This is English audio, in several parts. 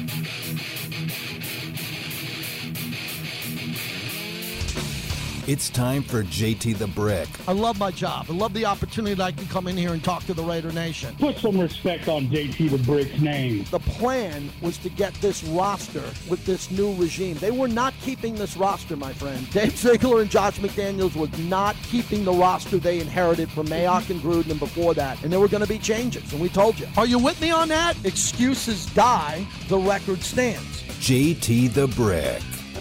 Thank you. It's time for JT the Brick. I love my job. I love the opportunity that I can come in here and talk to the Raider Nation. Put some respect on JT the Brick's name. The plan was to get this roster with this new regime. They were not keeping this roster, my friend. Dave Ziegler and Josh McDaniels was not keeping the roster they inherited from Mayock and Gruden and before that. And there were going to be changes, and we told you. Are you with me on that? Excuses die, the record stands. JT the Brick.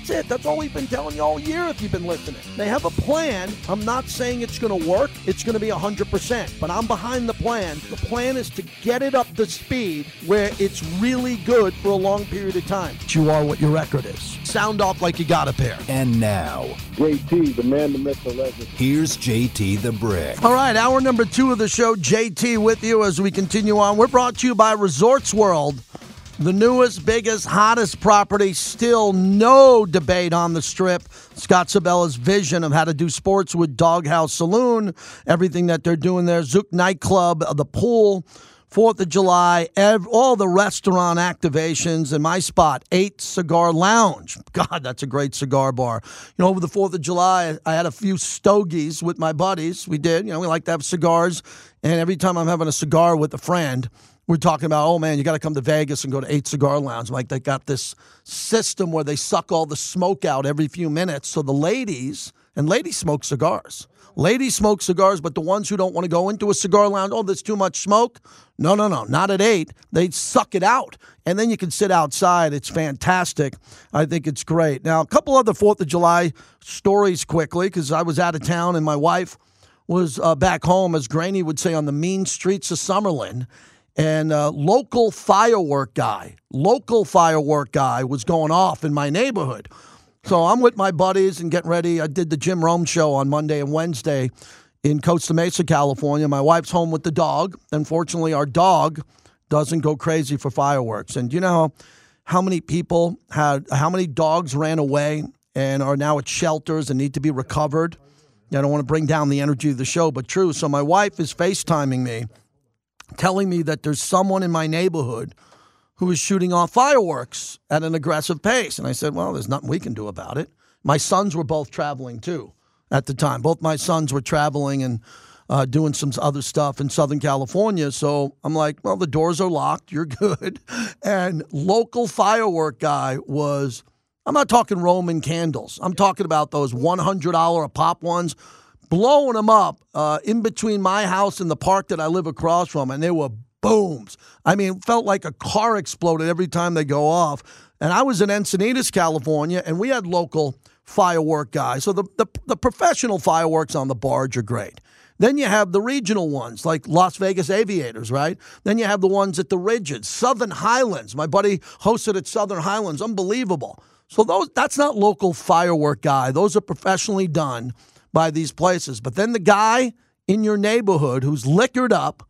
That's it. That's all we've been telling you all year if you've been listening. They have a plan. I'm not saying it's going to work. It's going to be 100%, but I'm behind the plan. The plan is to get it up to speed where it's really good for a long period of time. You are what your record is. Sound off like you got a pair. And now, JT, the man, the myth, the legend. here's JT the Brick. All right, hour number two of the show, JT with you as we continue on. We're brought to you by Resorts World. The newest, biggest, hottest property, still no debate on the strip. Scott Sibella's vision of how to do sports with Dawg House Saloon, everything that they're doing there, Zouk nightclub, uh, the pool, Fourth of July, ev- all the restaurant activations, and my spot, Eight Cigar Lounge. God, that's a great cigar bar. You know, over the Fourth of July, I had a few stogies with my buddies. We did. You know, we like to have cigars, and every time I'm having a cigar with a friend, we're talking about, oh man, you got to come to Vegas and go to Eight Cigar Lounge. Like they got this system where they suck all the smoke out every few minutes. So the ladies, and ladies smoke cigars. Ladies smoke cigars, but the ones who don't want to go into a cigar lounge, oh, there's too much smoke. No, no, no, not at eight. They suck it out. And then you can sit outside. It's fantastic. I think it's great. Now, a couple other Fourth of July stories quickly, because I was out of town and my wife was uh, back home, as Granny would say, on the mean streets of Summerlin. And uh, local firework guy, local firework guy was going off in my neighborhood. So I'm with my buddies and getting ready. I did the Jim Rome show on Monday and Wednesday in Costa Mesa, California. My wife's home with the dog. Unfortunately, our dog doesn't go crazy for fireworks. And you know how many people had, how many dogs ran away and are now at shelters and need to be recovered? I don't want to bring down the energy of the show, but true. So my wife is FaceTiming me, telling me that there's someone in my neighborhood who is shooting off fireworks at an aggressive pace. And I said, Well, there's nothing we can do about it. My sons were both traveling too at the time. Both my sons were traveling and uh, doing some other stuff in Southern California. So I'm like, Well, the doors are locked. You're good. And local firework guy was. I'm not talking Roman candles. I'm talking about those $100 a pop ones, blowing them up uh, in between my house and the park that I live across from, and they were booms. I mean, felt like a car exploded every time they go off. And I was in Encinitas, California, and we had local firework guys. So the, the, the professional fireworks on the barge are great. Then you have the regional ones like Las Vegas Aviators, right? Then you have the ones at the Ridges, Southern Highlands. My buddy hosted at Southern Highlands, unbelievable. So those that's not local firework guy. Those are professionally done by these places. But then the guy in your neighborhood who's liquored up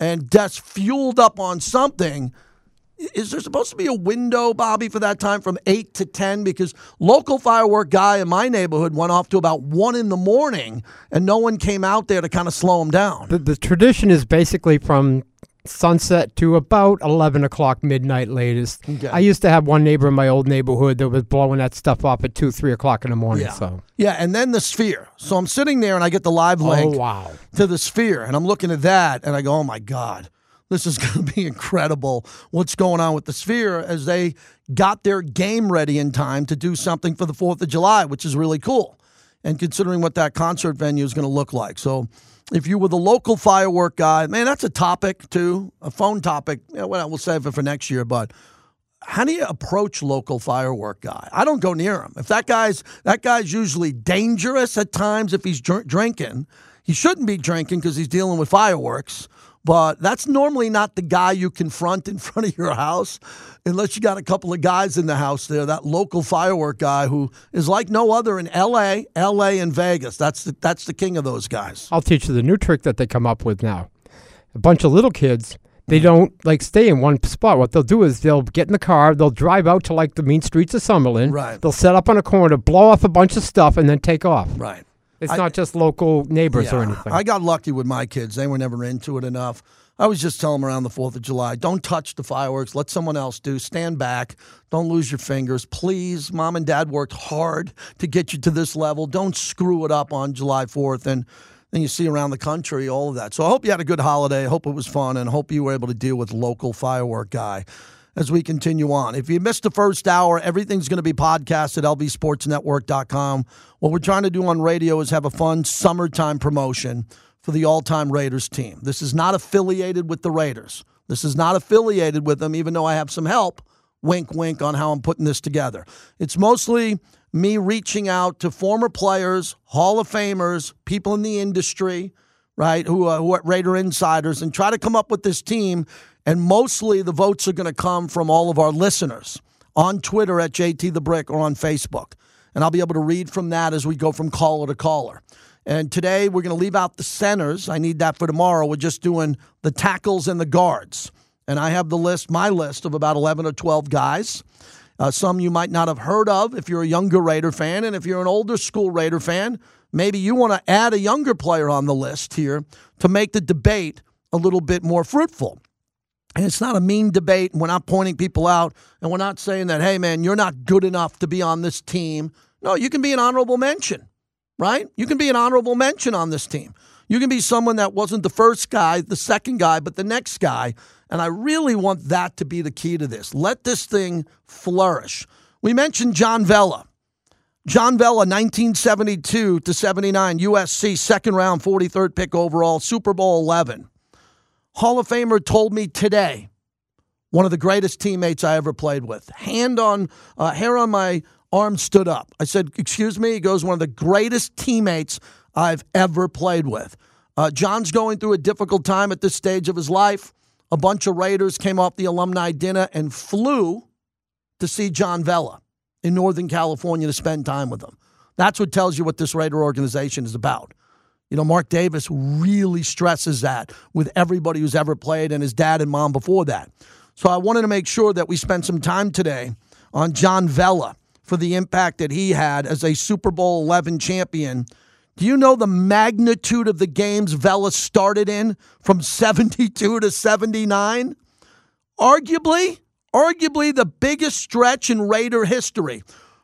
and just fueled up on something. Is there supposed to be a window, Bobby, for that time from 8 to 10? Because local firework guy in my neighborhood went off to about 1 in the morning, and no one came out there to kind of slow him down. The, the tradition is basically from sunset to about 11 o'clock midnight latest. Okay. I used to have one neighbor in my old neighborhood that was blowing that stuff off at 2, 3 o'clock in the morning. Yeah. So, Yeah, and then the sphere. So I'm sitting there and I get the live oh, link oh, wow. to the sphere, and I'm looking at that, and I go, oh my God, this is going to be incredible. What's going on with the sphere as they got their game ready in time to do something for the 4th of July, which is really cool. And considering what that concert venue is going to look like. So if you were the local firework guy, man, that's a topic too, a phone topic. Yeah, well, we'll save it for next year, but how do you approach local firework guy? I don't go near him. If that guy's that guy's usually dangerous at times if he's dr- drinking. He shouldn't be drinking because he's dealing with fireworks. But that's normally not the guy you confront in front of your house, unless you got a couple of guys in the house there. That local firework guy who is like no other in L.A., L.A. and Vegas. That's the, that's the king of those guys. I'll teach you the new trick that they come up with now. A bunch of little kids, they don't like stay in one spot. What they'll do is they'll get in the car, they'll drive out to like the mean streets of Summerlin. Right. They'll set up on a corner, blow off a bunch of stuff, and then take off. Right. It's I- not just local neighbors or anything. I got lucky with my kids. They were never into it enough. I was just telling them around the 4th of July don't touch the fireworks. Let someone else do. Stand back. Don't lose your fingers. Please, mom and dad worked hard to get you to this level. Don't screw it up on July 4th. And then you see around the country all of that. So I hope you had a good holiday. I hope it was fun and I hope you were able to deal with local firework guy as we continue on. If you missed the first hour, everything's going to be podcast at lvsportsnetwork.com. What we're trying to do on radio is have a fun summertime promotion for the all time Raiders team. This is not affiliated with the Raiders. This is not affiliated with them, even though I have some help. Wink, wink on how I'm putting this together. It's mostly me reaching out to former players, Hall of Famers, people in the industry, right, who are, who are Raider insiders, and try to come up with this team. And mostly the votes are going to come from all of our listeners on Twitter at JT the Brick or on Facebook. And I'll be able to read from that as we go from caller to caller. And today we're going to leave out the centers. I need that for tomorrow. We're just doing the tackles and the guards. And I have the list, my list of about 11 or 12 guys. Uh, some you might not have heard of if you're a younger Raider fan. And if you're an older school Raider fan, maybe you want to add a younger player on the list here to make the debate a little bit more fruitful. And it's not a mean debate. We're not pointing people out. And we're not saying that, hey, man, you're not good enough to be on this team. No, you can be an honorable mention, right? You can be an honorable mention on this team. You can be someone that wasn't the first guy, the second guy, but the next guy. And I really want that to be the key to this. Let this thing flourish. We mentioned John Vella. John Vella, 1972 to 79, USC, second round, 43rd pick overall, Super Bowl 11. Hall of Famer told me today, one of the greatest teammates I ever played with. Hand on, uh, hair on my arm stood up. I said, Excuse me? He goes, One of the greatest teammates I've ever played with. Uh, John's going through a difficult time at this stage of his life. A bunch of Raiders came off the alumni dinner and flew to see John Vella in Northern California to spend time with him. That's what tells you what this Raider organization is about. You know, Mark Davis really stresses that with everybody who's ever played and his dad and mom before that. So I wanted to make sure that we spent some time today on John Vella for the impact that he had as a Super Bowl 11 champion. Do you know the magnitude of the games Vella started in from 72 to 79? Arguably, arguably the biggest stretch in Raider history.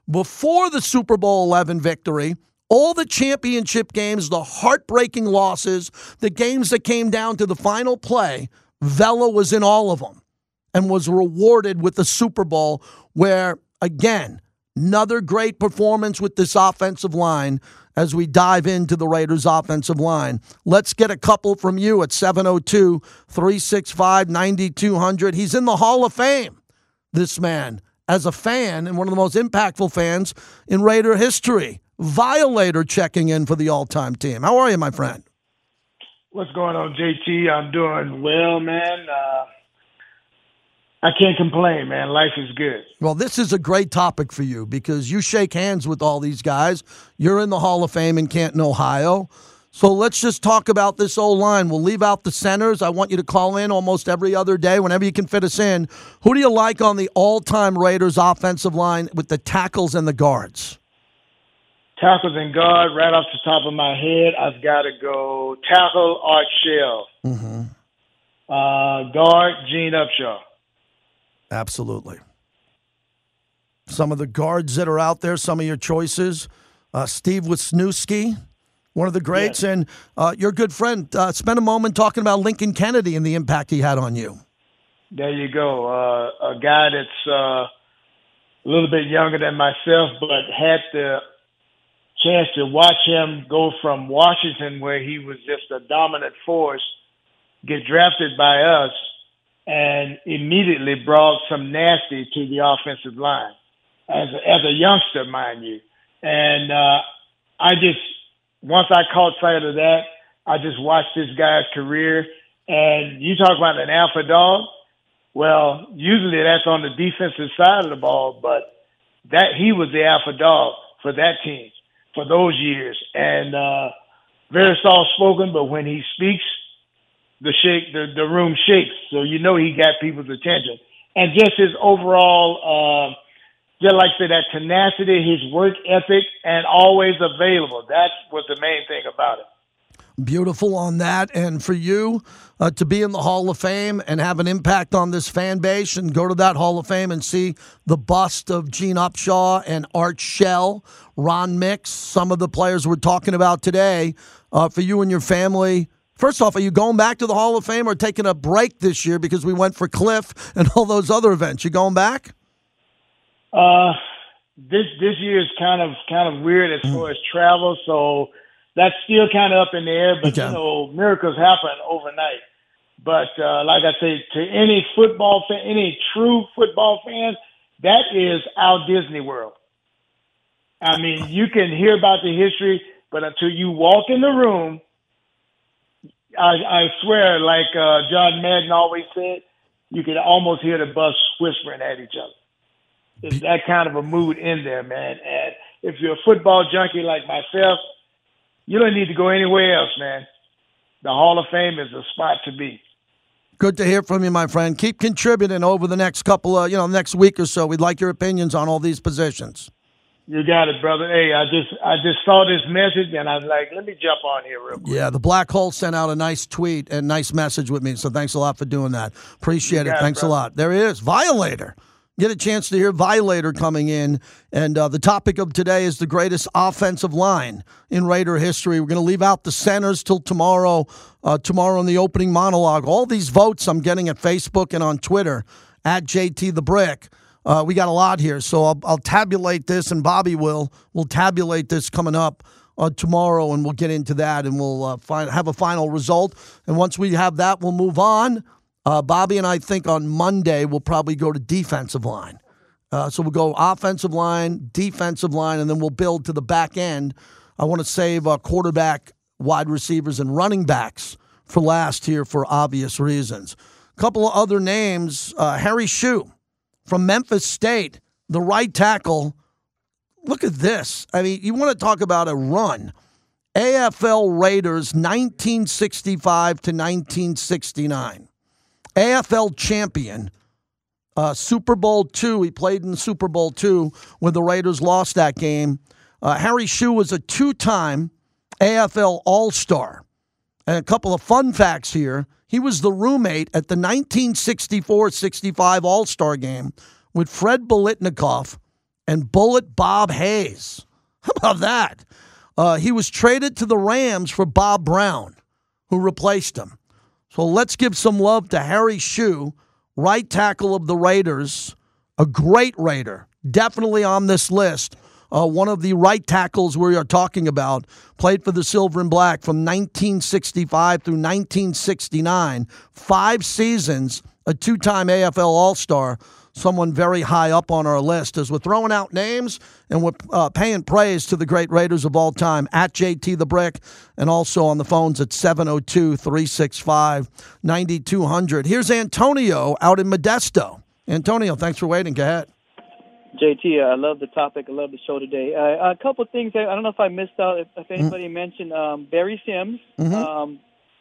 Before the Super Bowl 11 victory, all the championship games, the heartbreaking losses, the games that came down to the final play, Vella was in all of them and was rewarded with the Super Bowl, where, again, another great performance with this offensive line as we dive into the Raiders' offensive line. Let's get a couple from you at 702 365 9200. He's in the Hall of Fame, this man, as a fan and one of the most impactful fans in Raider history. Violator checking in for the all time team. How are you, my friend? What's going on, JT? I'm doing well, man. Uh, I can't complain, man. Life is good. Well, this is a great topic for you because you shake hands with all these guys. You're in the Hall of Fame in Canton, Ohio. So let's just talk about this old line. We'll leave out the centers. I want you to call in almost every other day whenever you can fit us in. Who do you like on the all time Raiders offensive line with the tackles and the guards? Tackles and guard, right off the top of my head, I've got to go tackle Art Shell. Mm-hmm. Uh, guard Gene Upshaw. Absolutely. Some of the guards that are out there, some of your choices. Uh, Steve Wisniewski, one of the greats, Yes. and uh, your good friend. Uh, spend a moment talking about Lincoln Kennedy and the impact he had on you. There you go. Uh, a guy that's uh, a little bit younger than myself, but had the chance to watch him go from Washington, where he was just a dominant force, get drafted by us, and immediately brought some nasty to the offensive line as a, as a youngster, mind you. And uh, I just once I caught sight of that, I just watched this guy's career. And you talk about an alpha dog. Well, usually that's on the defensive side of the ball, but that he was the alpha dog for that team for those years, and uh, very soft spoken. But when he speaks, the shake the, the room shakes, so you know he got people's attention. And just his overall, uh, just like I said, that tenacity, his work ethic, and always available. That was the main thing about it. Beautiful on that. And for you uh, to be in the Hall of Fame and have an impact on this fan base and go to that Hall of Fame and see the bust of Gene Upshaw and Art Shell, Ron Mix, some of the players we're talking about today, uh, for you and your family. First off, are you going back to the Hall of Fame or taking a break this year because we went for Cliff and all those other events? You going back? Uh, this this year is kind of kind of weird as far as travel, so that's still kind of up in the air. But Okay. you know, miracles happen overnight. But uh, like I say, to any football fan, any true football fans, that is our Disney World. I mean, you can hear about the history, but until you walk in the room, I, I swear, like uh, John Madden always said, you can almost hear the bus whispering at each other. It's that kind of a mood in there, man. And if you're a football junkie like myself, you don't need to go anywhere else, man. The Hall of Fame is the spot to be. Good to hear from you, my friend. Keep contributing over the next couple of, you know, next week or so. We'd like your opinions on all these positions. You got it, brother. Hey, I just I just saw this message and I was like, let me jump on here real quick. Yeah, the Black Hole sent out a nice tweet and nice message with me. So thanks a lot for doing that. Appreciate You it, Thanks a lot. There he is, Violator. Get a chance to hear Violator coming in. And uh, the topic of today is the greatest offensive line in Raider history. We're going to leave out the centers till tomorrow, uh, tomorrow in the opening monologue. All these votes I'm getting at Facebook and on Twitter at JT the Brick. Uh, we got a lot here, so I'll, I'll tabulate this, and Bobby will. We'll tabulate this coming up uh, tomorrow, and we'll get into that, and we'll uh, find, have a final result. And once we have that, we'll move on. Uh, Bobby and I think on Monday we'll probably go to defensive line. Uh, so we'll go offensive line, defensive line, and then we'll build to the back end. I want to save uh, quarterback, wide receivers, and running backs for last here for obvious reasons. A couple of other names: uh, Harry Schuh from Memphis State, the right tackle. Look at this. I mean, you want to talk about a run. AFL Raiders 1965 to 1969. AFL champion. Uh, Super Bowl two. He played in Super Bowl two when the Raiders lost that game. Uh, Harry Schuh was a two time AFL All Star. And a couple of fun facts here. He was the roommate at the 1964 65 All Star game with Fred Biletnikoff and Bullet Bob Hayes. How about that? Uh, he was traded to the Rams for Bob Brown, who replaced him. So let's give some love to Harry Schuh, right tackle of the Raiders, a great Raider, definitely on this list. Uh, one of the right tackles we are talking about played for the Silver and Black from 1965 through 1969, five seasons, a two-time AFL All-Star. Someone very high up on our list as we're throwing out names and we're uh, paying praise to the great Raiders of all time at JT the Brick and also on the phones at 702 365 9200. Here's Antonio out in Modesto. Antonio, thanks for waiting. Go ahead. JT, I love the topic. I love the show today. Uh, a couple things. I I don't know if I missed out. If, if anybody mentioned um, Barry Sims, um,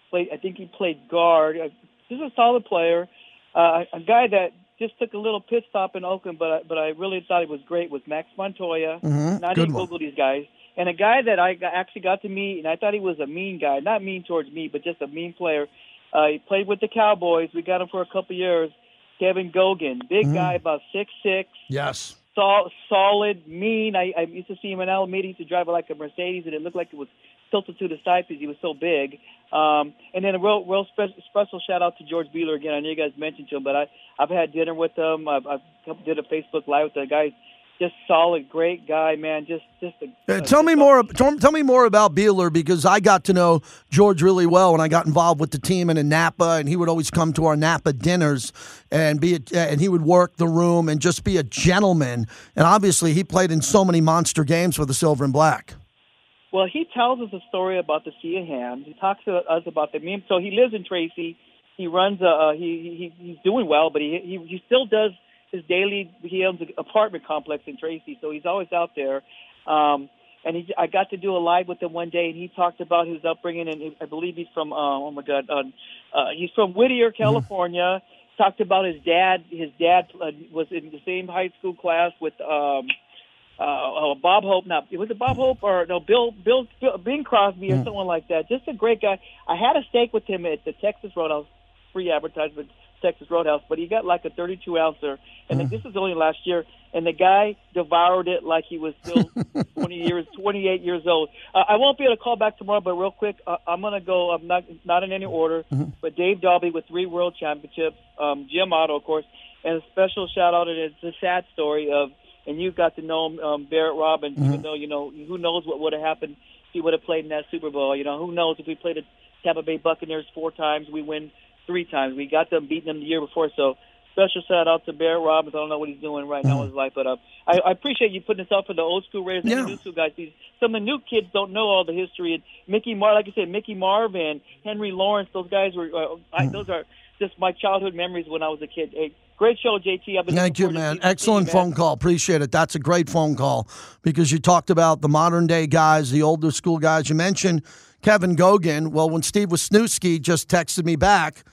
played. I think he played guard. Uh, Just a solid player. Uh, a guy that just took a little pit stop in Oakland, but I- but I really thought he was great was Max Montoya. Mhm. Not even. Google these guys. And a guy that I actually got to meet, and I thought he was a mean guy. Not mean towards me, but just a mean player. Uh, he played with the Cowboys. We got him for a couple years. Kevin Gogan, big Mm-hmm. guy, about six six Yes. sol- solid, mean. I, I used to see him in Alameda. He used to drive like a Mercedes, and it looked like it was tilted to the side because he was so big. Um, and then a real, real spe- special shout out to George Buehler again. I know you guys mentioned him, but I, I've had dinner with him. I've, I've did a Facebook live with the guy. Just solid, great guy, man. Just, just. A, Uh, tell me more. Tell, tell me more about Buehler because I got to know George really well when I got involved with the team and in Napa, and he would always come to our Napa dinners and be, a, and he would work the room and just be a gentleman. And obviously, he played in so many monster games for the Silver and Black. Well, he tells us a story about the Sea of Hands. He talks to us about the meme. So he lives in Tracy. He runs a. Uh, he, he he's doing well, but he he he still does his daily. He owns an apartment complex in Tracy, so he's always out there. Um, and he, I got to do a live with him one day, and he talked about his upbringing. And I believe he's from. Uh, oh my God, uh, uh, he's from Whittier, California. Talked about his dad. His dad uh, was in the same high school class with. Um, uh, Bob Hope. Now, was it Bob Hope or no Bill Bill, Bill Bing Crosby or someone like that? Just a great guy. I had a steak with him at the Texas Roadhouse, free advertisement, Texas Roadhouse, but he got like a 32 ouncer, and this was only last year, and the guy devoured it like he was still 20 years, 28 years old. Uh, I won't be able to call back tomorrow, but real quick, uh, I'm gonna go. I'm not not in any order, but Dave Dalby with three World Championships, um, Jim Otto, of course, and a special shout out. And it's a sad story of, and you got to know um, Barrett Robbins, even though you know who knows what would have happened if he would have played in that Super Bowl. You know, who knows if we played the Tampa Bay Buccaneers four times, we win three times. We got them beating them the year before, so special shout out to Barrett Robbins. I don't know what he's doing right now in his life, but uh, I, I appreciate you putting this up for the old school Raiders Yeah. and the new school guys. These some of the new kids don't know all the history. And Mickey Mar, like I said, Mickey Marvin, Henry Lawrence, those guys were. Uh, I, Mm. those are just my childhood memories when I was a kid. Hey, great show, JT. I've been Thank you, man. Excellent three, phone man. call. Appreciate it. That's a great phone call because you talked about the modern day guys, the older school guys. You mentioned Kevin Gogan. Well, when Steve Wisniewski just texted me back,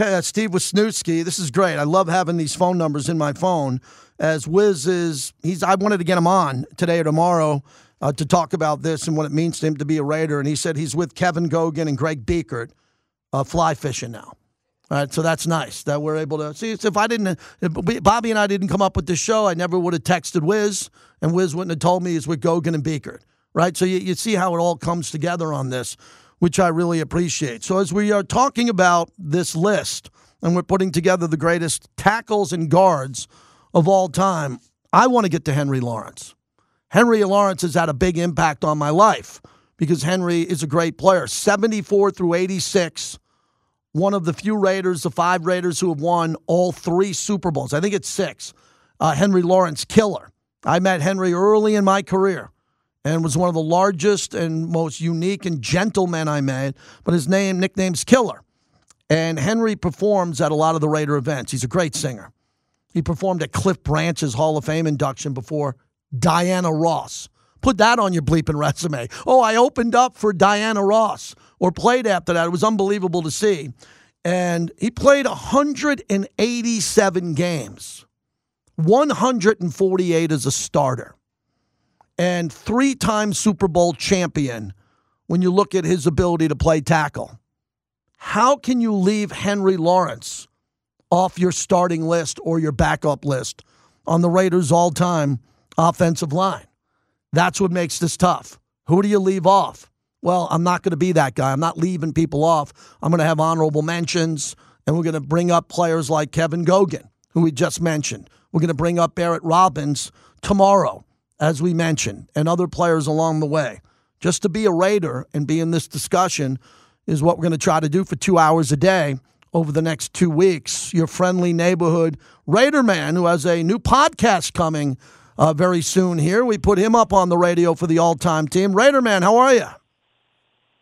uh, Steve Wisniewski, this is great. I love having these phone numbers in my phone. As Wiz is, he's. I wanted to get him on today or tomorrow uh, to talk about this and what it means to him to be a Raider. And he said he's with Kevin Gogan and Greg Biekert, uh, fly fishing now. All right, so that's nice that we're able to see. If I didn't, if Bobby and I didn't come up with this show, I never would have texted Wiz, and Wiz wouldn't have told me he's with Gogan and Biekert. Right, so you, you see how it all comes together on this, which I really appreciate. So as we are talking about this list, and we're putting together the greatest tackles and guards of all time, I want to get to Henry Lawrence. Henry Lawrence has had a big impact on my life because Henry is a great player. 74 through 86 one of the few Raiders, the five Raiders who have won all three Super Bowls. I think it's six. Uh, Henry Lawrence, killer. I met Henry early in my career and was one of the largest and most unique and gentle men I met. But his name, nickname's Killer. And Henry performs at a lot of the Raider events. He's a great singer. He performed at Cliff Branch's Hall of Fame induction before Diana Ross. Put that on your bleeping resume. Oh, I opened up for Diana Ross or played after that. It was unbelievable to see. And he played 187 games, 148 as a starter, and three time Super Bowl champion when you look at his ability to play tackle. How can you leave Henry Lawrence off your starting list or your backup list on the Raiders' all time offensive line? That's what makes this tough. Who do you leave off? Well, I'm not going to be that guy. I'm not leaving people off. I'm going to have honorable mentions, and we're going to bring up players like Kevin Gogan, who we just mentioned. We're going to bring up Barrett Robbins tomorrow, as we mentioned, and other players along the way. Just to be a Raider and be in this discussion is what we're going to try to do for two hours a day over the next two weeks. Your friendly neighborhood Raider man who has a new podcast coming uh, very soon here. We put him up on the radio for the all time team. Raider man, how are you?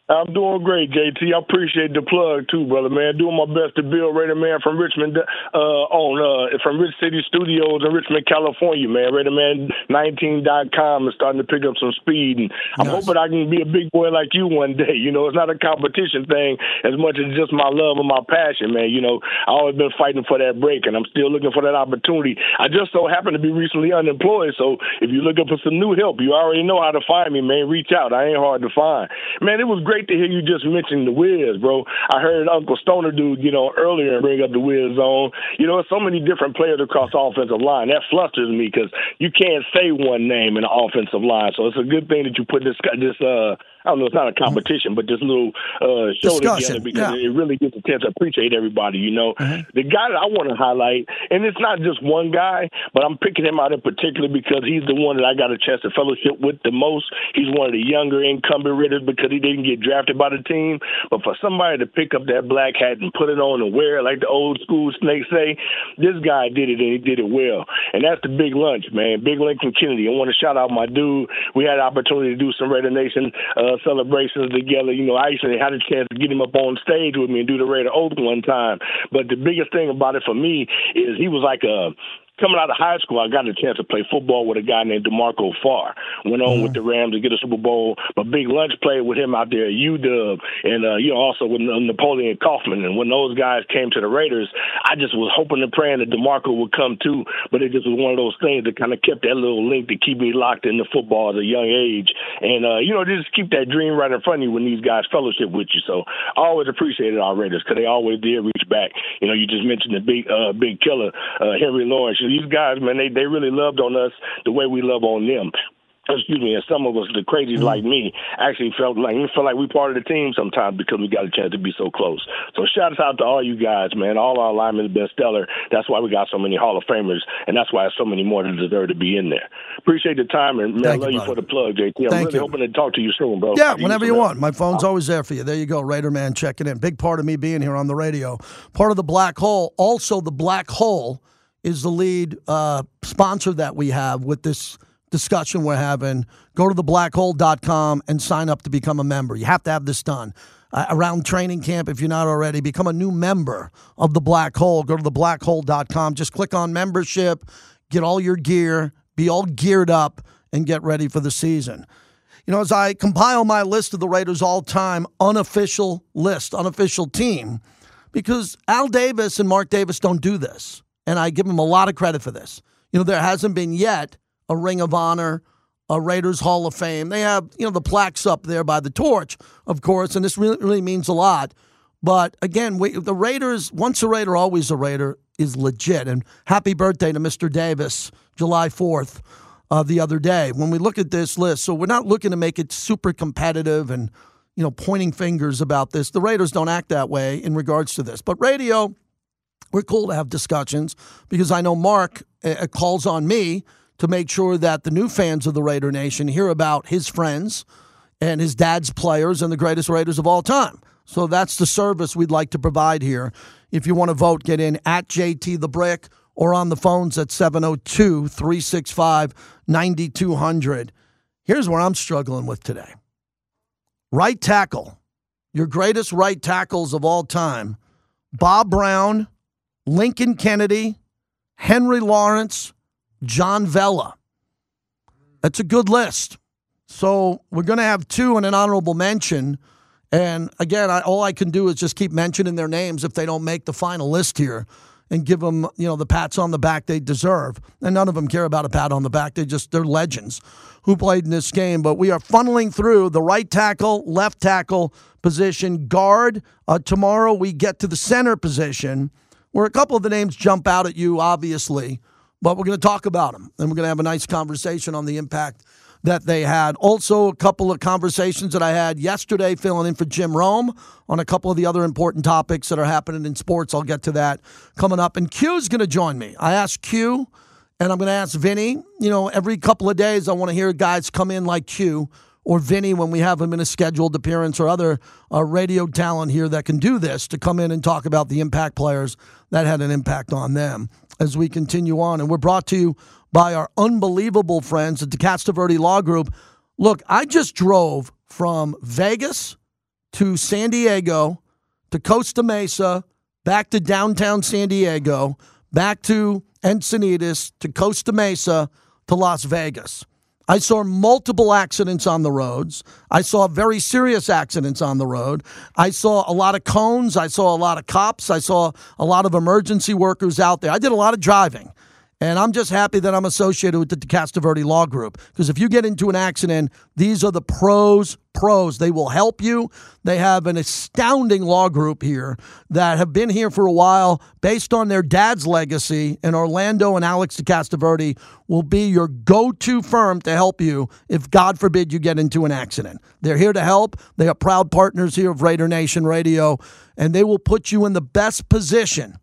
I'm doing great, JT. I appreciate the plug too, brother man. Doing my best to build Raider Man from Richmond uh, on uh, from Rich City Studios in Richmond, California, man. RaiderMan19.com is starting to pick up some speed, and I'm Nice. hoping I can be a big boy like you one day. You know, it's not a competition thing as much as just my love and my passion, man. You know, I always been fighting for that break, and I'm still looking for that opportunity. I just so happen to be recently unemployed, so if you're looking for some new help, you already know how to find me, man. Reach out. I ain't hard to find, man. It was great to hear you just mention the Wiz, bro. I heard Uncle Stoner dude, you know, earlier and bring up the Wiz zone. You know, so many different players across the offensive line. That flusters me because you can't say one name in the offensive line. So it's a good thing that you put this this uh I don't know, it's not a competition, but this little uh show Discussion, together because yeah. it really gets a chance to appreciate everybody, you know. Mm-hmm. The guy that I want to highlight, and it's not just one guy, but I'm picking him out in particular because he's the one that I got a chance to fellowship with the most. He's one of the younger incumbent Raiders because he didn't get drafted by the team. But for somebody to pick up that black hat and put it on and wear it like the old school snakes say, this guy did it and he did it well. And that's the big lunch, man. Big Lincoln Kennedy. I want to shout out my dude. We had the opportunity to do some Raider Nation uh, Uh, celebrations together. You know, I actually had a chance to get him up on stage with me and do the Raider Oath one time. But the biggest thing about it for me is he was like a coming out of high school, I got a chance to play football with a guy named DeMarco Farr. Went on mm-hmm. with the Rams to get a Super Bowl. My big lunch played with him out there at UW, and uh, you know also with Napoleon Kaufman. And when those guys came to the Raiders, I just was hoping and praying that DeMarco would come too. But it just was one of those things that kind of kept that little link to keep me locked into football at a young age, and uh, you know just keep that dream right in front of you when these guys fellowship with you. So I always appreciated our Raiders because they always did reach back. You know, you just mentioned the big uh, big killer uh, Henry Lawrence these guys, man, they they really loved on us the way we love on them excuse me, and some of us, the crazies mm-hmm. like me, actually felt like we felt like we part of the team sometimes because we got a chance to be so close. So shout out to all you guys, man. All our linemen have been stellar. That's why we got so many Hall of Famers, and that's why so many more that deserve to be in there. Appreciate the time, and man, I love you, for the plug, JT. I'm Thank really you. hoping to talk to you soon, bro. Yeah, whenever you, you want. My phone's always there for you. There you go, Raider man checking in. Big part of me being here on the radio. Part of the black hole. Also, the black hole is the lead uh, sponsor that we have with this discussion we're having. Go to theblackhole.com and sign up to become a member. You have to have this done. Uh, around training camp, if you're not already, become a new member of the Black Hole. Go to theblackhole.com. Just click on membership, get all your gear, be all geared up, and get ready for the season. You know, as I compile my list of the Raiders' all time unofficial list, unofficial team, because Al Davis and Mark Davis don't do this and I give him a lot of credit for this. You know, there hasn't been yet a Ring of Honor, a Raiders Hall of Fame. They have, you know, the plaques up there by the torch, of course, and this really, really means a lot. But again, we, the Raiders, once a Raider, always a Raider, is legit. And happy birthday to Mr. Davis, July 4th, uh, the other day. When we look at this list, so we're not looking to make it super competitive and, you know, pointing fingers about this. The Raiders don't act that way in regards to this. But radio, we're cool to have discussions because I know Mark uh, calls on me to make sure that the new fans of the Raider Nation hear about his friends and his dad's players and the greatest Raiders of all time. So that's the service we'd like to provide here. If you want to vote, get in at JT the Brick or on the phones at 702 365 9200. Here's where I'm struggling with today right tackle, your greatest right tackles of all time, Bob Brown Lincoln Kennedy, Henry Lawrence, John Vella. That's a good list. So we're going to have two and an honorable mention. And again, I, all I can do is just keep mentioning their names if they don't make the final list here and give them, you know, the pats on the back they deserve. And none of them care about a pat on the back. They just, they're legends who played in this game. But we are funneling through the right tackle, left tackle position, guard. Uh, tomorrow we get to the center position where a couple of the names jump out at you, obviously, but we're going to talk about them and we're going to have a nice conversation on the impact that they had. Also, a couple of conversations that I had yesterday filling in for Jim Rome on a couple of the other important topics that are happening in sports. I'll get to that coming up. And Q's going to join me. I asked Q, and I'm going to ask Vinny. You know, every couple of days, I want to hear guys come in like Q or Vinny when we have him in a scheduled appearance or other uh, radio talent here that can do this to come in and talk about the impact players that had an impact on them as we continue on. And we're brought to you by our unbelievable friends at the Castroverde Law Group. Look, I just drove from Vegas to San Diego to Costa Mesa, back to downtown San Diego, back to Encinitas, to Costa Mesa, to Las Vegas. I saw multiple accidents on the roads. I saw very serious accidents on the road. I saw a lot of cones. I saw a lot of cops. I saw a lot of emergency workers out there. I did a lot of driving. And I'm just happy that I'm associated with the Castroverde Law Group because if you get into an accident, these are the pros, pros. They will help you. They have an astounding law group here that have been here for a while based on their dad's legacy. And Orlando and Alex Castroverde will be your go to firm to help you if, God forbid, you get into an accident. They're here to help. They are proud partners here of Raider Nation Radio, and they will put you in the best position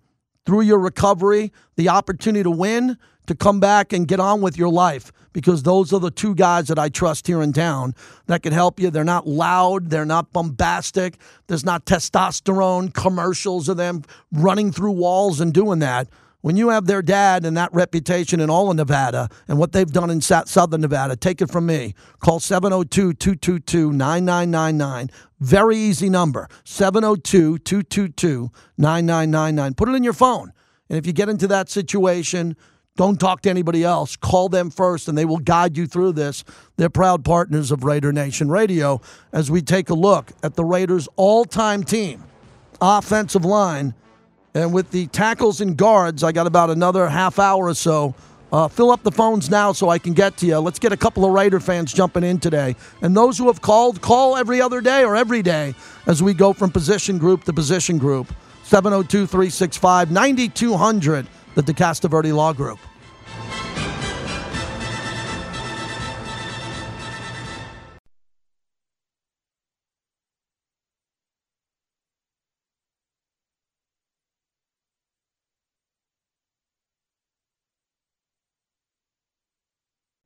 through your recovery, the opportunity to win, to come back and get on with your life because those are the two guys that I trust here in town that can help you. They're not loud, they're not bombastic, there's not testosterone commercials of them running through walls and doing that. When you have their dad and that reputation in all of Nevada and what they've done in southern Nevada, take it from me. Call 702 222 9999. Very easy number 702 222 9999. Put it in your phone. And if you get into that situation, Don't talk to anybody else. Call them first, and they will guide you through this. They're proud partners of Raider Nation Radio as we take a look at the Raiders' all time team, offensive line. And with the tackles and guards, I got about another half hour or so. Uh, fill up the phones now so I can get to you. Let's get a couple of Raider fans jumping in today. And those who have called, call every other day or every day as we go from position group to position group. 702 365 9200, the DeCasta Verde Law Group.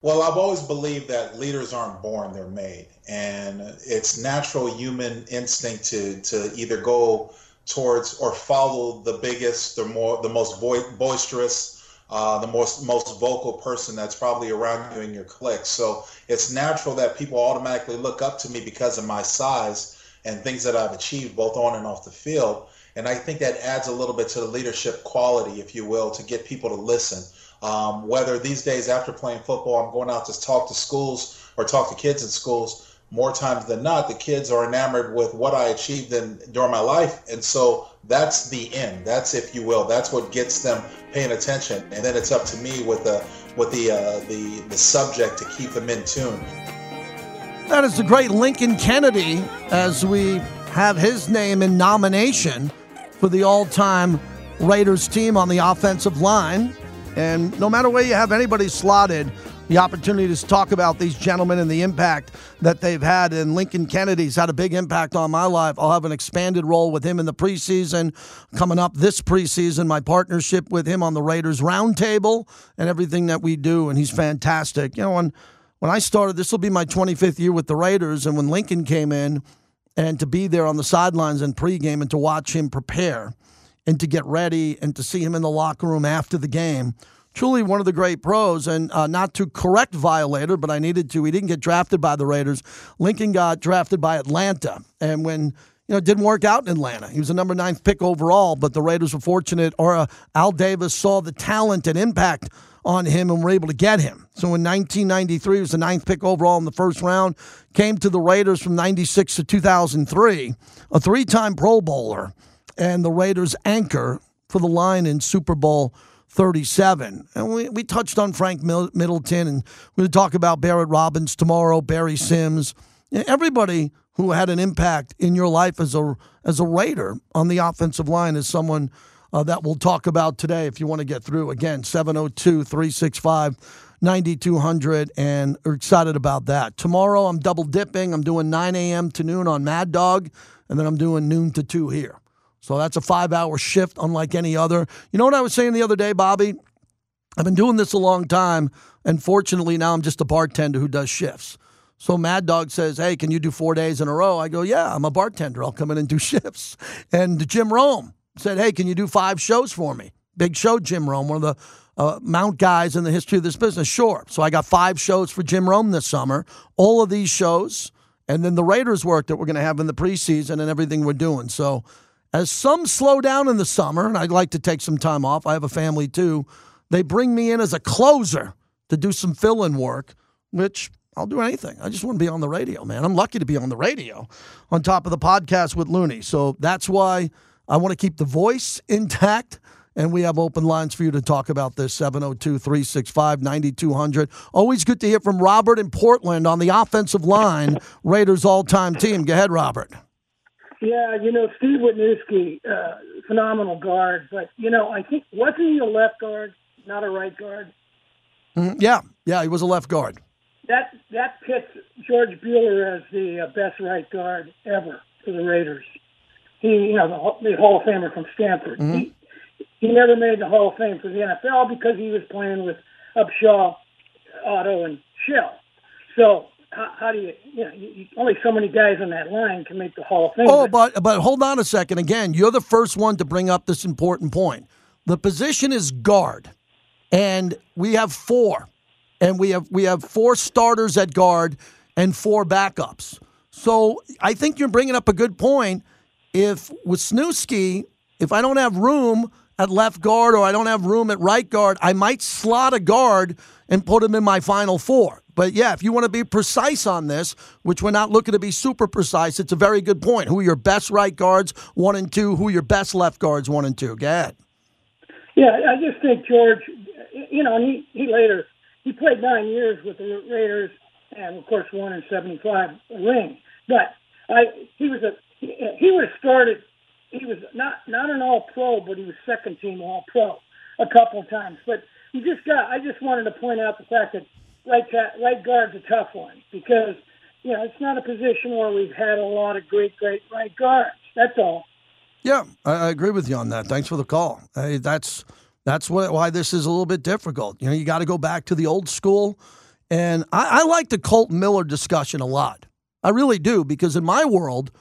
Well, I've always believed that leaders aren't born, they're made. And it's natural human instinct to, to either go towards or follow the biggest, the more, the most boisterous, uh, the most most vocal person that's probably around you in your clique. So it's natural that people automatically look up to me because of my size and things that I've achieved both on and off the field. And I think that adds a little bit to the leadership quality, if you will, to get people to listen. Um, whether these days after playing football, I'm going out to talk to schools or talk to kids in schools, more times than not, the kids are enamored with what I achieved in, during my life. And so that's the end. That's, if you will, that's what gets them paying attention. And then it's up to me with the, with the, uh, the, the subject to keep them in tune. That is the great Lincoln Kennedy as we have his name in nomination for the all time Raiders team on the offensive line. And no matter where you have anybody slotted, the opportunity to talk about these gentlemen and the impact that they've had. And Lincoln Kennedy's had a big impact on my life. I'll have an expanded role with him in the preseason coming up this preseason, my partnership with him on the Raiders Roundtable and everything that we do. And he's fantastic. You know, when, when I started, this will be my 25th year with the Raiders. And when Lincoln came in, and to be there on the sidelines in pregame and to watch him prepare and to get ready and to see him in the locker room after the game. Truly one of the great pros, and uh, not to correct Violator, but I needed to. He didn't get drafted by the Raiders. Lincoln got drafted by Atlanta, and when you know, it didn't work out in Atlanta. He was the number ninth pick overall, but the Raiders were fortunate, or uh, Al Davis saw the talent and impact on him and were able to get him. So in 1993, he was the ninth pick overall in the first round, came to the Raiders from 96 to 2003, a three time Pro Bowler and the Raiders' anchor for the line in Super Bowl 37. And we, we touched on Frank Middleton, and we're going to talk about Barrett Robbins tomorrow, Barry Sims. Everybody who had an impact in your life as a as a Raider on the offensive line is someone uh, that we'll talk about today if you want to get through. Again, 702 365 9200, and are excited about that. Tomorrow, I'm double dipping. I'm doing 9 a.m. to noon on Mad Dog, and then I'm doing noon to 2 here. So that's a five hour shift, unlike any other. You know what I was saying the other day, Bobby? I've been doing this a long time, and fortunately now I'm just a bartender who does shifts. So Mad Dog says, Hey, can you do four days in a row? I go, Yeah, I'm a bartender. I'll come in and do shifts. And Jim Rome said, Hey, can you do five shows for me? Big show, Jim Rome, one of the uh, Mount guys in the history of this business. Sure. So I got five shows for Jim Rome this summer. All of these shows, and then the Raiders work that we're going to have in the preseason and everything we're doing. So as some slow down in the summer, and I'd like to take some time off, I have a family too, they bring me in as a closer to do some fill in work, which I'll do anything. I just want to be on the radio, man. I'm lucky to be on the radio on top of the podcast with Looney. So that's why I want to keep the voice intact. And we have open lines for you to talk about this 702 365 9200. Always good to hear from Robert in Portland on the offensive line, Raiders all time team. Go ahead, Robert. Yeah, you know, Steve Wisniewski, uh, phenomenal guard, but you know, I think wasn't he a left guard, not a right guard? Mm, yeah, yeah, he was a left guard. That that pits George Buehler as the uh, best right guard ever for the Raiders. He, you know, the, the Hall of Famer from Stanford. Mm-hmm. He he never made the Hall of Fame for the NFL because he was playing with Upshaw, Otto, and Shell. So how, how do you, you know, you, only so many guys on that line can make the Hall of Fame. Oh, but but hold on a second. Again, you're the first one to bring up this important point. The position is guard, and we have four, and we have we have four starters at guard and four backups. So I think you're bringing up a good point. If Wisniewski, if I don't have room at left guard or I don't have room at right guard, I might slot a guard and put him in my final four. But yeah, if you want to be precise on this, which we're not looking to be super precise, it's a very good point. Who are your best right guards, one and two? Who are your best left guards, one and two? Go ahead. Yeah, I just think George, you know, he, he later, he played nine years with the Raiders and, of course, won in 75 ring. But I, he was a, he was started he was not not an All Pro, but he was second team All Pro a couple of times. But you just got. I just wanted to point out the fact that right uh, right guard's a tough one because you know it's not a position where we've had a lot of great great right guards. That's all. Yeah, I, I agree with you on that. Thanks for the call. Hey, that's that's what, why this is a little bit difficult. You know, you got to go back to the old school. And I, I like the Colt Miller discussion a lot. I really do because in my world,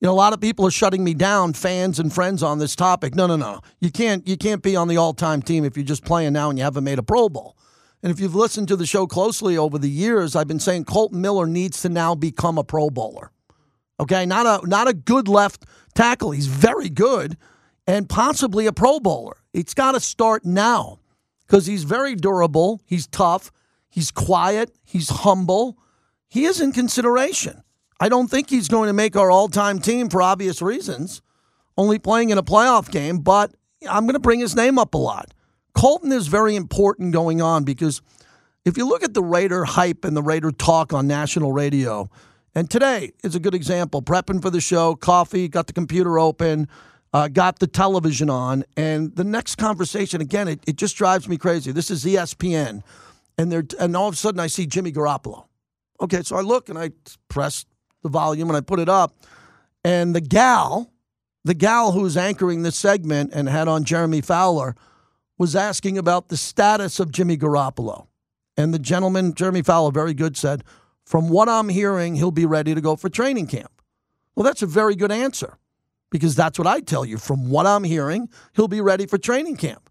you know, a lot of people are shutting me down, fans and friends on this topic. No, no, no. You can't you can't be on the all-time team if you're just playing now and you haven't made a Pro Bowl. And if you've listened to the show closely over the years, I've been saying Kolton Miller needs to now become a Pro Bowler. Okay, not a not a good left tackle. He's very good and possibly a Pro Bowler. It's got to start now because he's very durable, he's tough, he's quiet, he's humble. He is in consideration. I don't think he's going to make our all time team for obvious reasons, only playing in a playoff game, but I'm going to bring his name up a lot. Kolton is very important going on because if you look at the Raider hype and the Raider talk on national radio, and today is a good example, prepping for the show, coffee, got the computer open, uh, got the television on, and the next conversation, again, it, it just drives me crazy. This is ESPN, and, they're, and all of a sudden I see Jimmy Garoppolo. Okay, so I look and I press the volume and I put it up. And the gal, the gal who's anchoring this segment and had on Jeremy Fowler, was asking about the status of Jimmy Garoppolo. And the gentleman, Jeremy Fowler, very good, said, From what I'm hearing, he'll be ready to go for training camp. Well, that's a very good answer because that's what I tell you. From what I'm hearing, he'll be ready for training camp.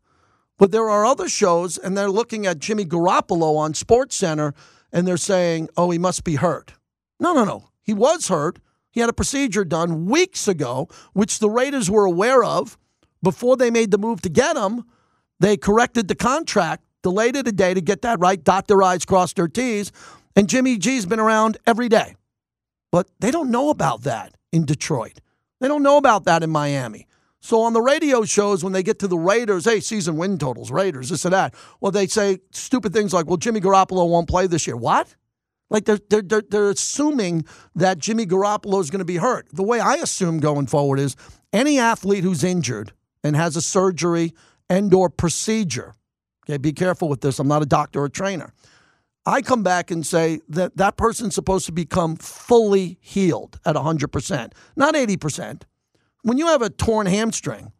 But there are other shows, and they're looking at Jimmy Garoppolo on Sports Center, and they're saying, oh, he must be hurt. No, no, no. He was hurt. He had a procedure done weeks ago, which the Raiders were aware of before they made the move to get him. They corrected the contract, delayed it a day to get that right, dot their I's, cross their T's. And Jimmy G's been around every day. But they don't know about that in Detroit. They don't know about that in Miami. So on the radio shows, when they get to the Raiders, hey, season win totals, Raiders, this and that, well, they say stupid things like, well, Jimmy Garoppolo won't play this year. What? Like they're, they're, they're, they're assuming that Jimmy Garoppolo is going to be hurt. The way I assume going forward is any athlete who's injured and has a surgery and or procedure, okay, be careful with this. I'm not a doctor or trainer. I come back and say that that person's supposed to become fully healed at 100%, not 80%. When you have a torn hamstring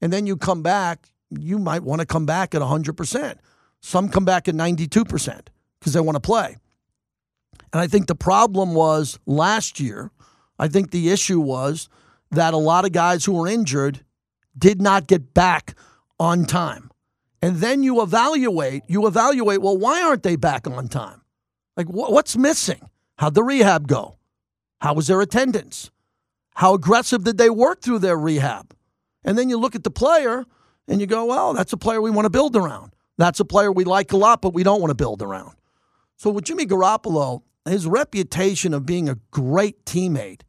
and then you come back, you might want to come back at 100%. Some come back at 92% because they want to play. And I think the problem was last year, I think the issue was that a lot of guys who were injured did not get back on time. And then you evaluate, you evaluate, well, why aren't they back on time? Like, wh- what's missing? How'd the rehab go? How was their attendance? How aggressive did they work through their rehab? And then you look at the player and you go, well, that's a player we want to build around. That's a player we like a lot, but we don't want to build around. So with Jimmy Garoppolo, his reputation of being a great teammate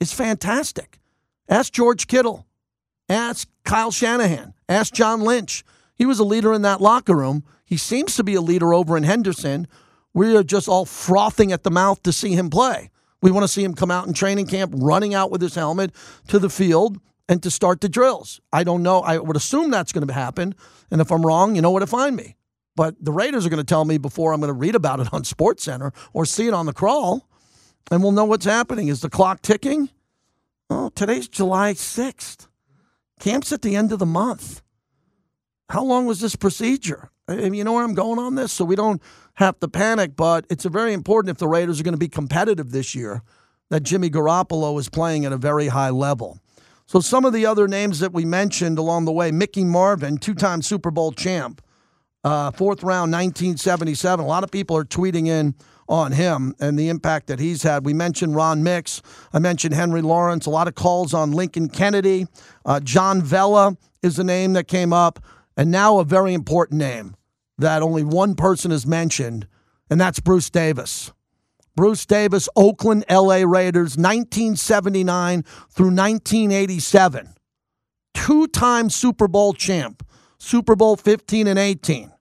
is fantastic. Ask George Kittle. Ask Kyle Shanahan. Ask John Lynch. He was a leader in that locker room. He seems to be a leader over in Henderson. We are just all frothing at the mouth to see him play. We want to see him come out in training camp, running out with his helmet to the field and to start the drills. I don't know. I would assume that's going to happen. And if I'm wrong, you know where to find me. But the Raiders are going to tell me before I'm going to read about it on Sports Center or see it on the crawl, and we'll know what's happening. Is the clock ticking? Oh, today's July 6th. Camp's at the end of the month. How long was this procedure? I mean, you know where I'm going on this? So we don't have to panic, but it's very important if the Raiders are going to be competitive this year that Jimmy Garoppolo is playing at a very high level. So some of the other names that we mentioned along the way Mickey Marvin, two time Super Bowl champ uh, fourth round, 1977. A lot of people are tweeting in on him and the impact that he's had. We mentioned Ron Mix. I mentioned Henry Lawrence. A lot of calls on Lincoln Kennedy, uh, John Vella, is the name that came up, and now a very important name that only one person has mentioned, and that's Bruce Davis. Bruce Davis, Oakland LA Raiders, 1979 through 1987. Two time Super Bowl champ, Super Bowl 15 and 18.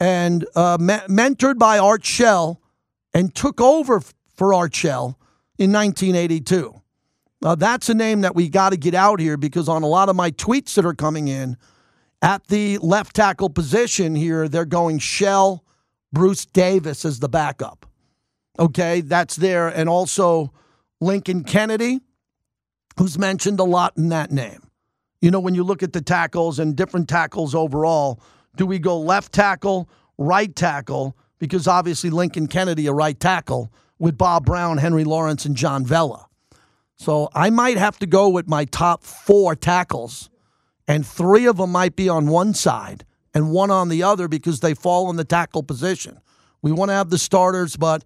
And uh, me- mentored by Art Shell and took over for Art Shell in 1982. Uh, that's a name that we got to get out here because on a lot of my tweets that are coming in at the left tackle position here, they're going Shell, Bruce Davis as the backup. Okay, that's there. And also Lincoln Kennedy, who's mentioned a lot in that name. You know, when you look at the tackles and different tackles overall, do we go left tackle, right tackle? Because obviously Lincoln Kennedy, a right tackle, with Bob Brown, Henry Lawrence, and John Vella. So I might have to go with my top four tackles, and three of them might be on one side and one on the other because they fall in the tackle position. We want to have the starters, but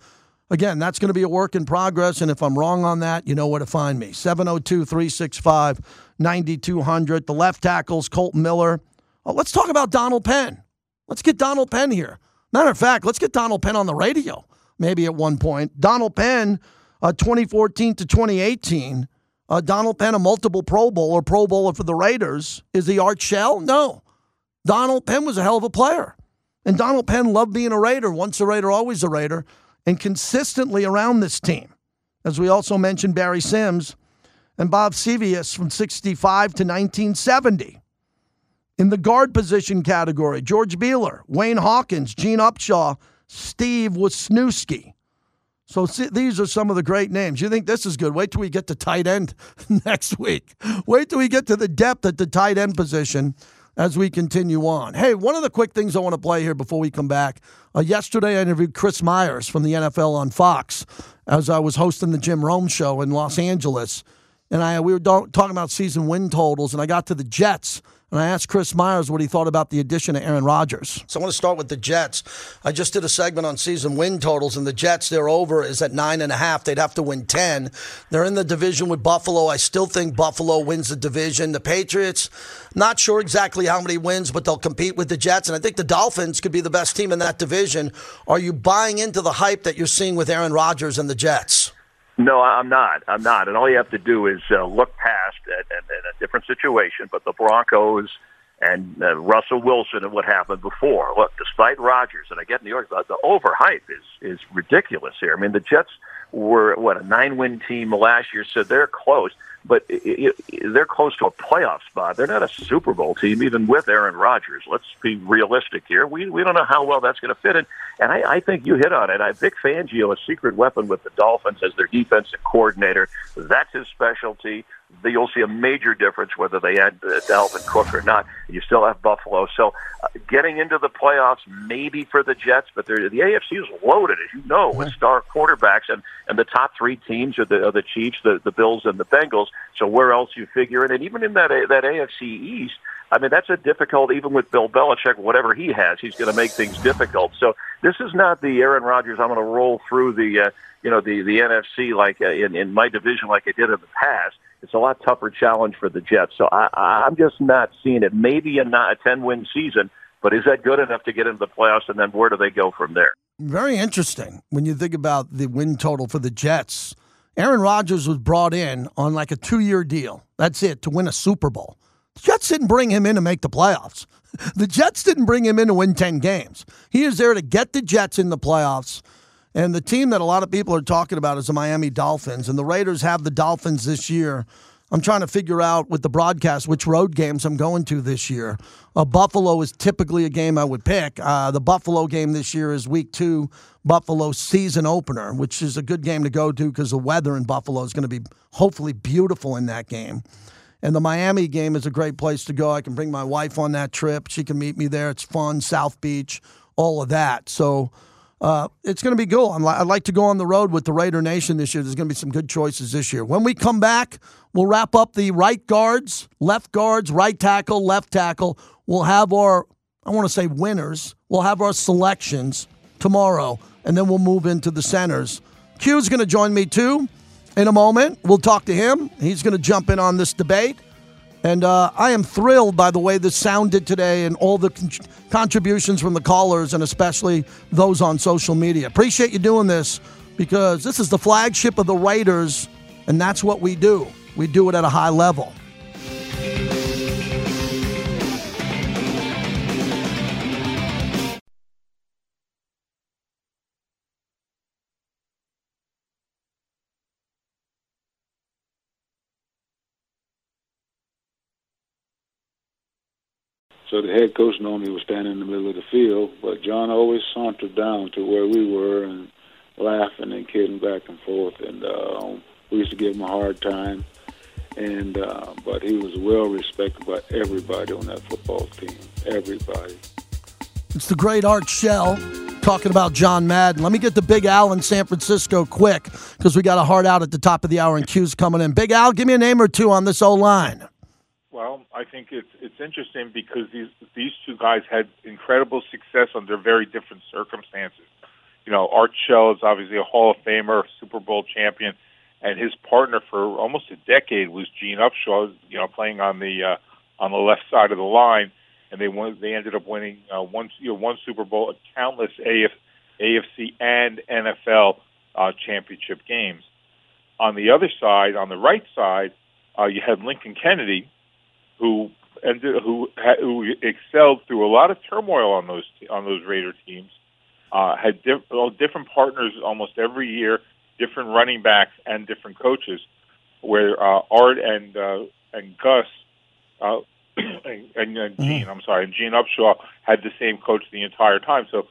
again, that's going to be a work in progress. And if I'm wrong on that, you know where to find me 702 365 9200. The left tackles, Kolton Miller. Oh, let's talk about Donald Penn. Let's get Donald Penn here. Matter of fact, let's get Donald Penn on the radio maybe at one point. Donald Penn, uh, 2014 to 2018. Uh, Donald Penn, a multiple Pro Bowl or Pro Bowler for the Raiders. Is he Art Shell? No. Donald Penn was a hell of a player. And Donald Penn loved being a Raider. Once a Raider, always a Raider. And consistently around this team. As we also mentioned, Barry Sims and Bob Svihus from 65 to 1970. In the guard position category, George Buehler, Wayne Hawkins, Gene Upshaw, Steve Wisniewski. So these are some of the great names. You think this is good? Wait till we get to tight end next week. Wait till we get to the depth at the tight end position as we continue on. Hey, one of the quick things I want to play here before we come back. Uh, yesterday, I interviewed Chris Myers from the NFL on Fox as I was hosting the Jim Rome show in Los Angeles, and I we were talking about season win totals, and I got to the Jets. And I asked Chris Myers what he thought about the addition of Aaron Rodgers. So I want to start with the Jets. I just did a segment on season win totals, and the Jets, their over is at nine and a half. They'd have to win 10. They're in the division with Buffalo. I still think Buffalo wins the division. The Patriots, not sure exactly how many wins, but they'll compete with the Jets. And I think the Dolphins could be the best team in that division. Are you buying into the hype that you're seeing with Aaron Rodgers and the Jets? No, I'm not. I'm not. And all you have to do is uh, look past at, at, at a different situation. But the Broncos and uh, Russell Wilson and what happened before. Look, despite Rodgers, and I get New York, the, the overhype is is ridiculous here. I mean, the Jets were what a nine-win team last year, so they're close but it, it, they're close to a playoff spot. They're not a Super Bowl team, even with Aaron Rodgers. Let's be realistic here. We we don't know how well that's going to fit in, and I, I think you hit on it. I Vic Fangio, a secret weapon with the Dolphins as their defensive coordinator. That's his specialty you'll see a major difference whether they add uh, Dalvin Cook or not. You still have Buffalo, so uh, getting into the playoffs maybe for the Jets, but the AFC is loaded, as you know, with star quarterbacks, and and the top three teams are the are the Chiefs, the the Bills, and the Bengals. So where else you figure it? And even in that that AFC East. I mean, that's a difficult, even with Bill Belichick, whatever he has, he's going to make things difficult. So this is not the Aaron Rodgers, I'm going to roll through the, uh, you know, the, the NFC like uh, in, in my division like I did in the past it's a lot tougher challenge for the Jets. So I, I'm just not seeing it. Maybe a, not a 10 win season, but is that good enough to get into the playoffs? And then where do they go from there? Very interesting when you think about the win total for the Jets. Aaron Rodgers was brought in on like a two year deal. That's it, to win a Super Bowl. The Jets didn't bring him in to make the playoffs. The Jets didn't bring him in to win 10 games. He is there to get the Jets in the playoffs and the team that a lot of people are talking about is the Miami Dolphins. And the Raiders have the Dolphins this year. I'm trying to figure out with the broadcast which road games I'm going to this year. Uh, Buffalo is typically a game I would pick. Uh, the Buffalo game this year is week two, Buffalo season opener, which is a good game to go to because the weather in Buffalo is going to be hopefully beautiful in that game. And the Miami game is a great place to go. I can bring my wife on that trip. She can meet me there. It's fun, South Beach, all of that. So, uh, it's going to be cool. Li- I'd like to go on the road with the Raider Nation this year. There's going to be some good choices this year. When we come back, we'll wrap up the right guards, left guards, right tackle, left tackle. We'll have our, I want to say winners. We'll have our selections tomorrow, and then we'll move into the centers. Q's going to join me too in a moment. We'll talk to him. He's going to jump in on this debate. And uh, I am thrilled by the way this sounded today and all the con- contributions from the callers and especially those on social media. Appreciate you doing this because this is the flagship of the Raiders, and that's what we do. We do it at a high level. So the head coach normally was standing in the middle of the field, but John always sauntered down to where we were and laughing and kidding back and forth. And uh, we used to give him a hard time. And uh, but he was well respected by everybody on that football team. Everybody. It's the great Art Shell talking about John Madden. Let me get the Big Al in San Francisco quick because we got a hard out at the top of the hour and Q's coming in. Big Al, give me a name or two on this O line. Well, I think it's it's interesting because these these two guys had incredible success under very different circumstances. You know, Art Shell is obviously a Hall of Famer, Super Bowl champion, and his partner for almost a decade was Gene Upshaw. You know, playing on the uh, on the left side of the line, and they won. They ended up winning uh, one you know one Super Bowl, countless AF, AFC and NFL uh, championship games. On the other side, on the right side, uh, you had Lincoln Kennedy, who ended, who who excelled through a lot of turmoil on those on those Raider teams. Uh, had diff, well, different partners almost every year, different running backs and different coaches. Where uh, Art and uh, and Gus uh, and, and, and Gene, I'm sorry, and Gene Upshaw had the same coach the entire time. So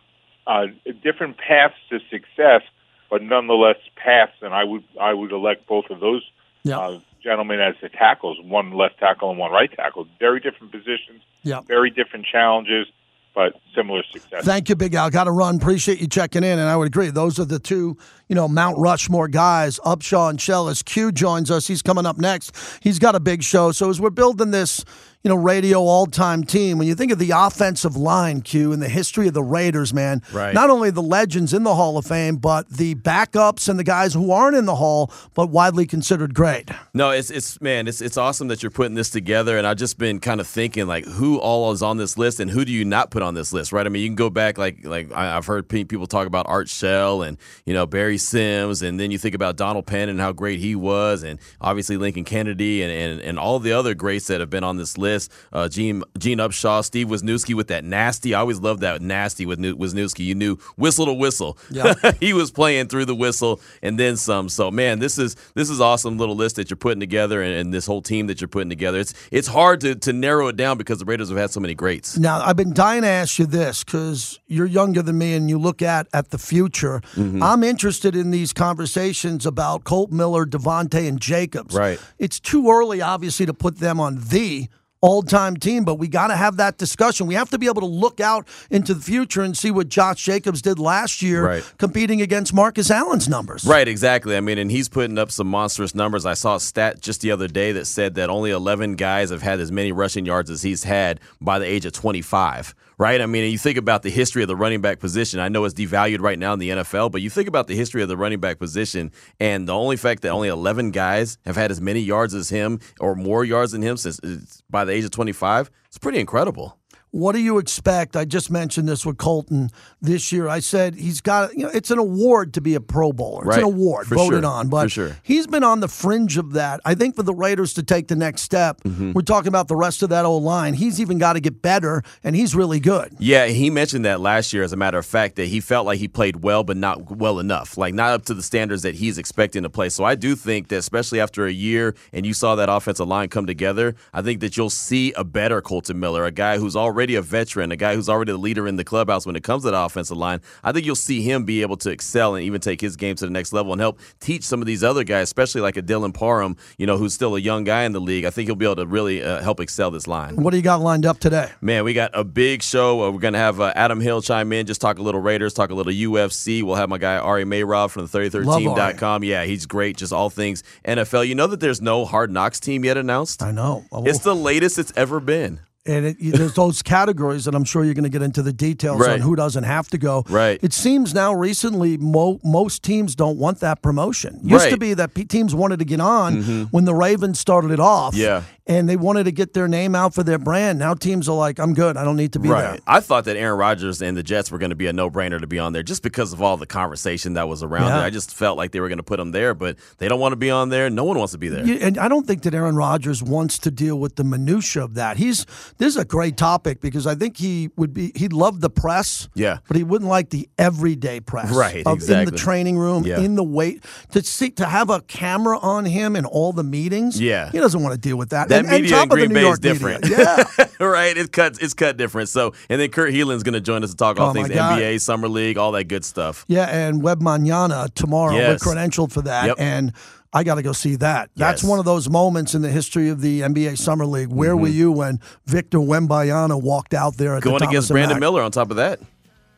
uh, different paths to success, but nonetheless paths. And I would I would elect both of those Yeah. uh, gentlemen as the tackles, one left tackle and one right tackle. Very different positions, Yeah. very different challenges, but similar success. Thank you, Big Al. Got to run. Appreciate you checking in. And I would agree. Those are the two, you know, Mount Rushmore guys, Upshaw and Shell. As Q joins us, he's coming up next. He's got a big show. So as we're building this, you know, radio all time team, when you think of the offensive line, Q, and the history of the Raiders, man, Right. not only the legends in the Hall of Fame, but the backups and the guys who aren't in the Hall, but widely considered great. No, it's it's man, it's it's awesome that you're putting this together, and I've just been kind of thinking like, who all is on this list, and who do you not put on this list, right? I mean, you can go back like like I- I've heard people talk about Art Shell and you know Barry Sims, and then you think about Donald Penn and how great he was, and obviously Lincoln Kennedy and and, and all the other greats that have been on this list. Uh, Gene Gene Upshaw, Steve Wisniewski with that nasty. I always loved that nasty with New- Wisniewski. You knew whistle to whistle. Yeah. he was playing through the whistle and then some. So man, this is this is awesome little list that you're putting together and, and this whole team that you're putting together. It's it's hard to, to narrow it down because the Raiders have had so many greats. Now, I've been dying to ask you this because you're younger than me and you look at at the future. Mhm. I'm interested in these conversations about Colt Miller, Davante, and Jacobs. Right. It's too early, obviously, to put them on the all-time team, but we got to have that discussion. We have to be able to look out into the future and see what Josh Jacobs did last year, Right. competing against Marcus Allen's numbers. Right, exactly. I mean, and he's putting up some monstrous numbers. I saw a stat just the other day that said that only 11 guys have had as many rushing yards as he's had by the age of 25. Right? I mean, you think about the history of the running back position. I know it's devalued right now in the NFL, but you think about the history of the running back position, and the only fact that only 11 guys have had as many yards as him or more yards than him since uh, by the age of 25, it's pretty incredible. What do you expect? I just mentioned this with Kolton this year. I said he's got, you know, it's an award to be a Pro Bowler. It's Right. an award For voted sure. on, but sure. he's been on the fringe of that. I think for the Raiders to take the next step, Mhm. we're talking about the rest of that old line. He's even got to get better, and he's really good. Yeah, he mentioned that last year, as a matter of fact, that he felt like he played well, but not well enough, like not up to the standards that he's expecting to play. So I do think that, especially after a year and you saw that offensive line come together, I think that you'll see a better Kolton Miller, a guy who's already a veteran, a guy who's already the leader in the clubhouse when it comes to the offensive line. I think you'll see him be able to excel and even take his game to the next level and help teach some of these other guys, especially like a Dylan Parham, you know, who's still a young guy in the league. I think he'll be able to really uh, help excel this line. What do you got lined up today? Man, we got a big show. Uh, we're going to have uh, Adam Hill chime in, just talk a little Raiders, talk a little UFC. We'll have my guy Ari Meirov from the 33team.com. Yeah, he's great. Just all things NFL. You know that there's no Hard Knocks team yet announced? I know. Oh. It's the latest it's ever been. And it, there's those categories that I'm sure you're going to get into the details Right. on who doesn't have to go. Right. It seems now recently mo- most teams don't want that promotion. Used to be that p- teams wanted to get on mm-hmm. when the Ravens started it off. Yeah. And they wanted to get their name out for their brand. Now teams are like, I'm good. I don't need to be right. there. I thought that Aaron Rodgers and the Jets were going to be a no-brainer to be on there just because of all the conversation that was around Yeah. it. I just felt like they were going to put him there, but they don't want to be on there. No one wants to be there. Yeah, and I don't think that Aaron Rodgers wants to deal with the minutia of that. He's this is a great topic because I think he would be he'd love the press, Yeah. but he wouldn't like the everyday press, Right, Of, In the training room, Yeah. in the weight to see to have a camera on him in all the meetings. Yeah. he doesn't want to deal with that. That and, and media top in Green Bay York is different. media. Yeah, right. It's cut. It's cut different. So, and then Kurt Helin's going to join us to talk all Oh, things. NBA, summer league, all that good stuff. yeah, and Wembanyama tomorrow. Yes. We're credentialed for that, Yep. and. I got to go see that. That's Yes. one of those moments in the history of the NBA Summer League. Where were Mhm. you when Victor Wembanyama walked out there at Going the against Brandon Mack? Miller on top of that.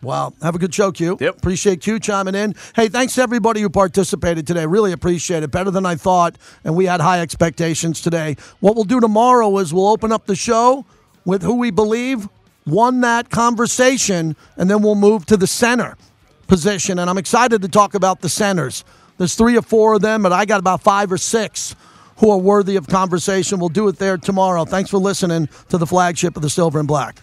Wow. Have a good show, Q. Yep. Appreciate Q chiming in. Hey, thanks to everybody who participated today. Really appreciate it. Better than I thought. And we had high expectations today. What we'll do tomorrow is we'll open up the show with who we believe won that conversation, and then we'll move to the center position. And I'm excited to talk about the centers. There's three or four of them, but I got about five or six who are worthy of conversation. We'll do it there tomorrow. Thanks for listening to the flagship of the Silver and Black.